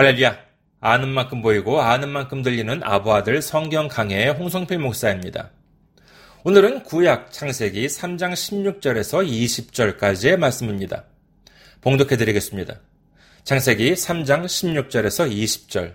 할렐루야. 아는 만큼 보이고 아는 만큼 들리는 아부아들 성경 강해의 홍성필 목사입니다. 오늘은 구약 창세기 3장 16절에서 20절까지의 말씀입니다. 봉독해 드리겠습니다. 창세기 3장 16절에서 20절.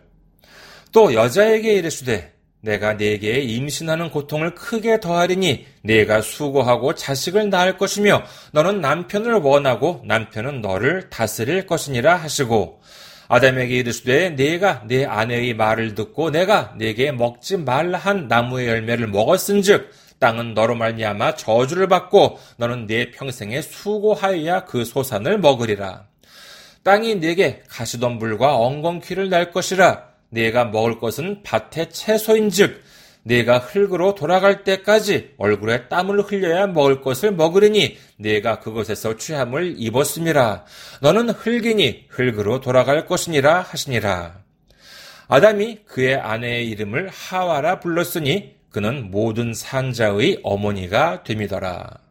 또 여자에게 이르시되 내가 네게 임신하는 고통을 크게 더하리니 네가 수고하고 자식을 낳을 것이며 너는 남편을 원하고 남편은 너를 다스릴 것이니라 하시고 아담에게 이르시되 네가 내 아내의 말을 듣고 내가 네게 먹지 말라 한 나무의 열매를 먹었은즉 땅은 너로 말미암아 저주를 받고 너는 네 평생에 수고하여야 그 소산을 먹으리라. 땅이 네게 가시덤불과 엉겅퀴를 날 것이라. 네가 먹을 것은 밭의 채소인즉 네가 흙으로 돌아갈 때까지 얼굴에 땀을 흘려야 먹을 것을 먹으리니 네가 그것에서 취함을 입었음이라 너는 흙이니 흙으로 돌아갈 것이니라 하시니라 아담이 그의 아내의 이름을 하와라 불렀으니 그는 모든 산자의 어머니가 됨이더라.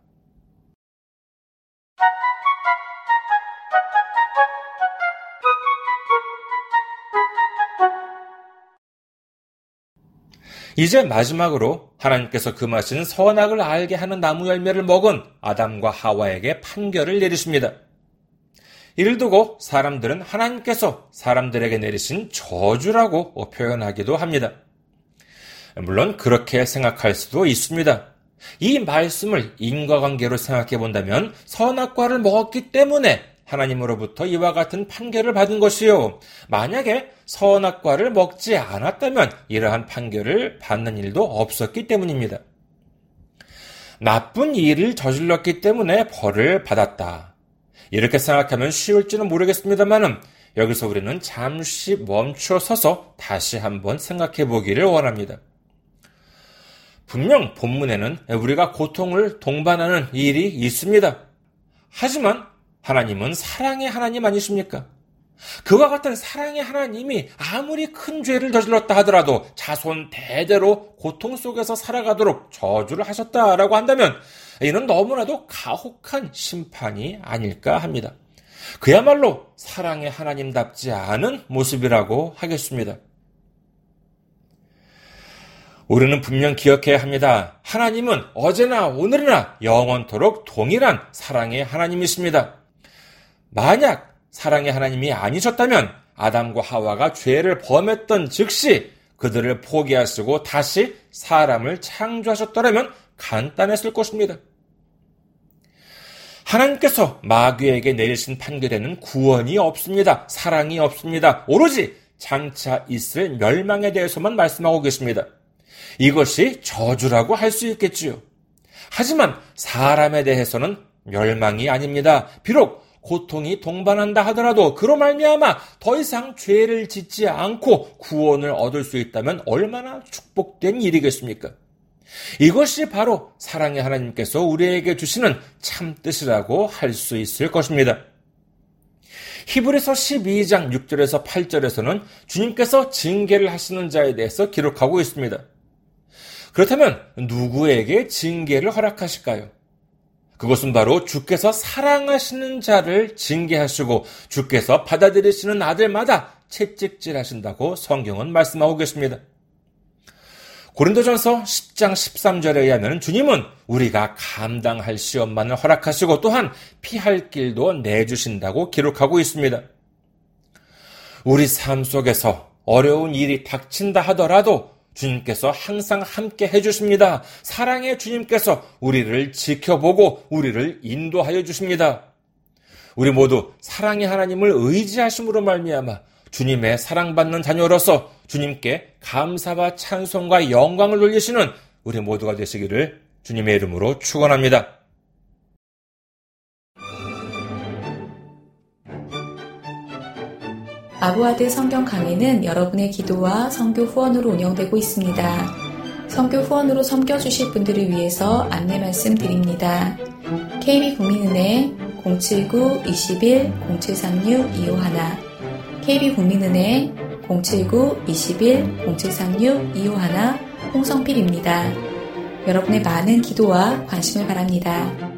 이제 마지막으로 하나님께서 금하신 선악을 알게 하는 나무 열매를 먹은 아담과 하와에게 판결을 내리십니다. 이를 두고 사람들은 하나님께서 사람들에게 내리신 저주라고 표현하기도 합니다. 물론 그렇게 생각할 수도 있습니다. 이 말씀을 인과관계로 생각해 본다면 선악과를 먹었기 때문에 하나님으로부터 이와 같은 판결을 받은 것이요. 만약에 선악과를 먹지 않았다면 이러한 판결을 받는 일도 없었기 때문입니다. 나쁜 일을 저질렀기 때문에 벌을 받았다. 이렇게 생각하면 쉬울지는 모르겠습니다만은 여기서 우리는 잠시 멈춰 서서 다시 한번 생각해 보기를 원합니다. 분명 본문에는 우리가 고통을 동반하는 일이 있습니다. 하지만 하나님은 사랑의 하나님 아니십니까? 그와 같은 사랑의 하나님이 아무리 큰 죄를 저질렀다 하더라도 자손 대대로 고통 속에서 살아가도록 저주를 하셨다라고 한다면 이는 너무나도 가혹한 심판이 아닐까 합니다. 그야말로 사랑의 하나님답지 않은 모습이라고 하겠습니다. 우리는 분명 기억해야 합니다. 하나님은 어제나 오늘이나 영원토록 동일한 사랑의 하나님이십니다. 만약 사랑의 하나님이 아니셨다면 아담과 하와가 죄를 범했던 즉시 그들을 포기하시고 다시 사람을 창조하셨더라면 간단했을 것입니다. 하나님께서 마귀에게 내리신 판결에는 구원이 없습니다. 사랑이 없습니다. 오로지 장차 있을 멸망에 대해서만 말씀하고 계십니다. 이것이 저주라고 할 수 있겠지요. 하지만 사람에 대해서는 멸망이 아닙니다. 비록 고통이 동반한다 하더라도 그로 말미암아 더 이상 죄를 짓지 않고 구원을 얻을 수 있다면 얼마나 축복된 일이겠습니까? 이것이 바로 사랑의 하나님께서 우리에게 주시는 참 뜻이라고 할 수 있을 것입니다. 히브리서 12장 6절에서 8절에서는 주님께서 징계를 하시는 자에 대해서 기록하고 있습니다. 그렇다면 누구에게 징계를 허락하실까요? 그것은 바로 주께서 사랑하시는 자를 징계하시고 주께서 받아들이시는 아들마다 채찍질 하신다고 성경은 말씀하고 계십니다. 고린도전서 10장 13절에 의하면 주님은 우리가 감당할 시험만을 허락하시고 또한 피할 길도 내주신다고 기록하고 있습니다. 우리 삶 속에서 어려운 일이 닥친다 하더라도 주님께서 항상 함께 해주십니다. 사랑의 주님께서 우리를 지켜보고 우리를 인도하여 주십니다. 우리 모두 사랑의 하나님을 의지하심으로 말미암아 주님의 사랑받는 자녀로서 주님께 감사와 찬송과 영광을 돌리시는 우리 모두가 되시기를 주님의 이름으로 축원합니다. 아부아드 성경 강의는 여러분의 기도와 성교 후원으로 운영되고 있습니다. 성교 후원으로 섬겨주실 분들을 위해서 안내 말씀 드립니다. KB국민은행 079-21-0736-251 KB국민은행 079-21-0736-251 홍성필입니다. 여러분의 많은 기도와 관심을 바랍니다.